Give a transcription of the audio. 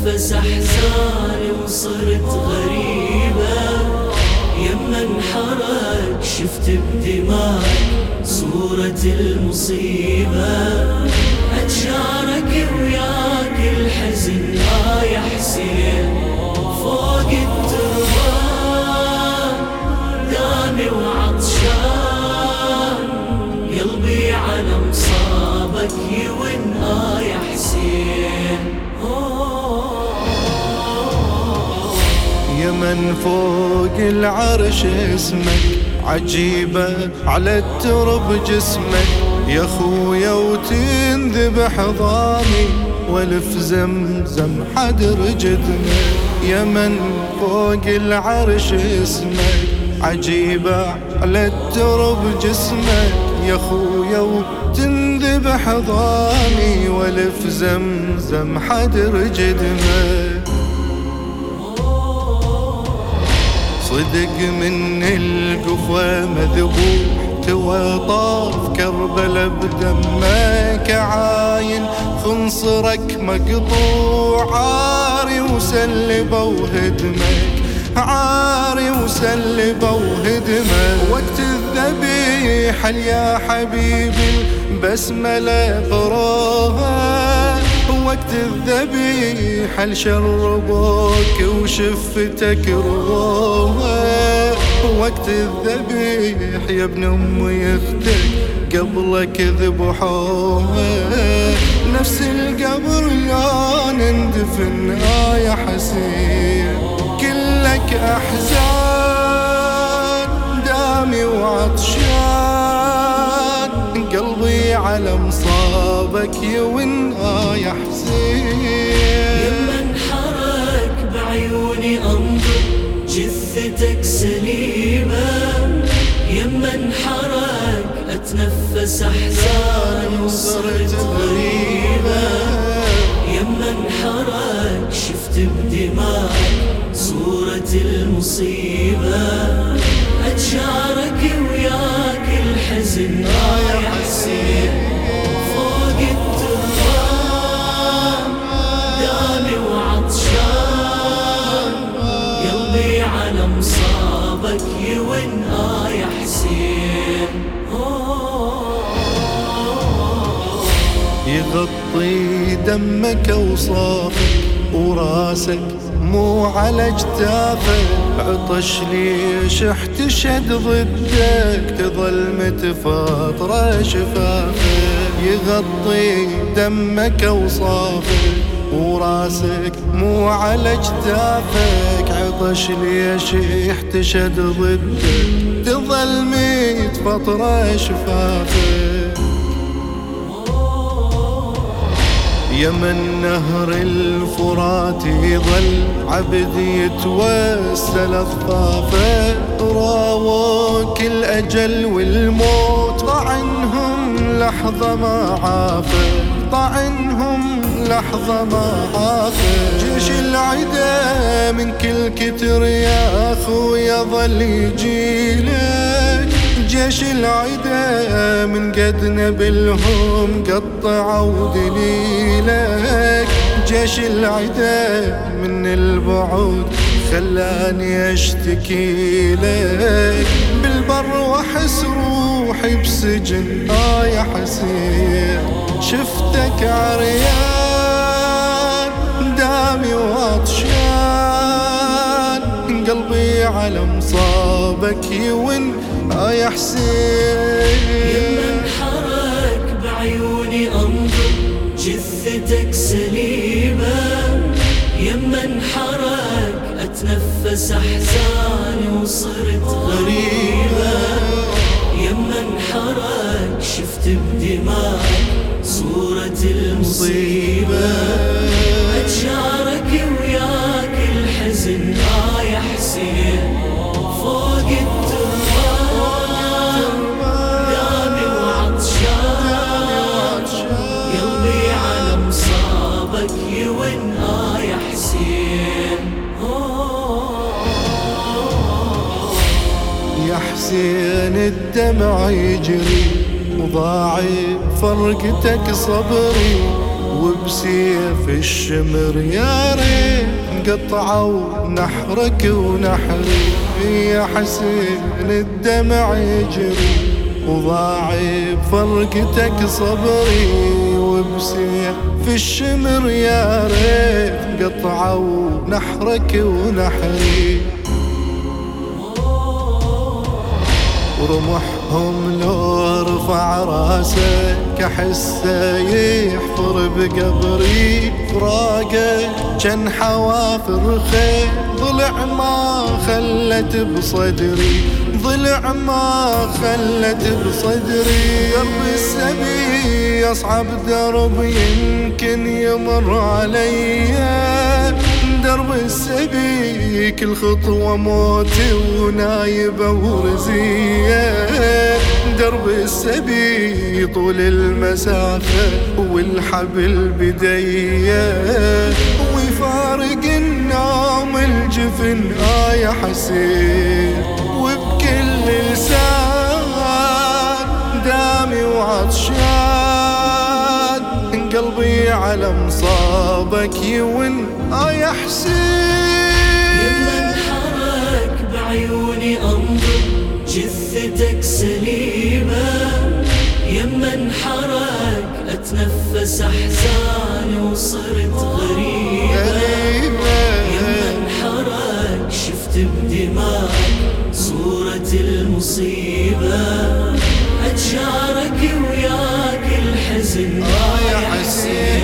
اتنفس احزاني وصرت غريبة. يما انحرق شفت بدماغ صورة المصيبة. اتشارك وياك الحزن آه يا من فوق العرش اسمك عجيبة على الترب جسمك. يا خويا وتنذبح ضامي والف زمزم حدر جدمك يا من فوق العرش اسمك عجيبة على الترب جسمك. يا خويا وتنذبح ضامي والف زمزم حدر جدمك صدق من القفا مذبوح توى طاف كربلا بدمك عاين. خنصرك مقطوع عاري وسلبه وهدمك عاري وسلبه وهدمك. وقت الذبيح يا حبيبي البسملة قراها وقت الذبيحة الشربوك وشفتك رواها وقت الذبيح يا ابن امي يختك قبلك ذبحوها نفس القبر لا نندفن آه يا حسين. كلك أحزان دامي وعطشان. قلبي على مصابك يون آه يا حسين يما انحرق بعيوني أنظر جثتك سليمة. يما انحرق أتنفس احزان وصرت غريبة. يما انحرق شفت بدماغك صورة المصيبة. اتشارك وياك يا حسين يغطي دمك وصافك وراسك مو على اجتافك عطش ليش احتشد ضدك تظل متفاطرة شفافك. يغطي دمك وصافك وراسك مو على اجتافك عطش ليش احتشد ضدك تظل متفطرة شفافك يا من نهر الفرات يظل عبد يتوسل الضافة راوك الأجل والموت طعنهم لحظة ما عافى. طعنهم لحظة ما عافى. جيش العدا من كل كتر يا أخويا ظل يجيلك. جيش العدا من قد نبلهم قطعوا دليلك جيش العدا من البعود خلاني أشتكي لك. بالبر واحس روحي بسجن آه يا حسين شفتك عريان. على مصابك يون آه يا حسين. يما انحرق بعيوني أنظر جثتك سليمة. يما انحرق أتنفس أحزاني وصرت غريبة. يما انحرق شفت بدماغك صورة المصيبة. يا حسين يا حسين الدمع يجري وضاعي فرقتك صبري وبسيف الشمر يا ريت قطعوا نحرك ونحري. يا حسين الدمع يجري وضاع بفرقتك صبري وبسيف الشمر يا ريت قطعوا نحرك ونحري. ورمحهم لو راسك أحسه يحفر بقبري فراقه. كان حوافر خير ضلع ما خلت بصدري. ضلع ما خلت بصدري. درب السبي أصعب درب يمكن يمر عليّ. درب السبي كل خطوة موت ونايبة ورزية. درب السبي طول المسافة والحبل بدية ويفارق النوم الجفن آه حسين. وبكل لسان دامي وعطشان. قلبي على مصابك يون آه حسين. اتنفس أحزاني وصرت غريبة. يما انحرك شفت بدماغك صورة المصيبة. أتشارك وياك الحزن. آه يا حسين.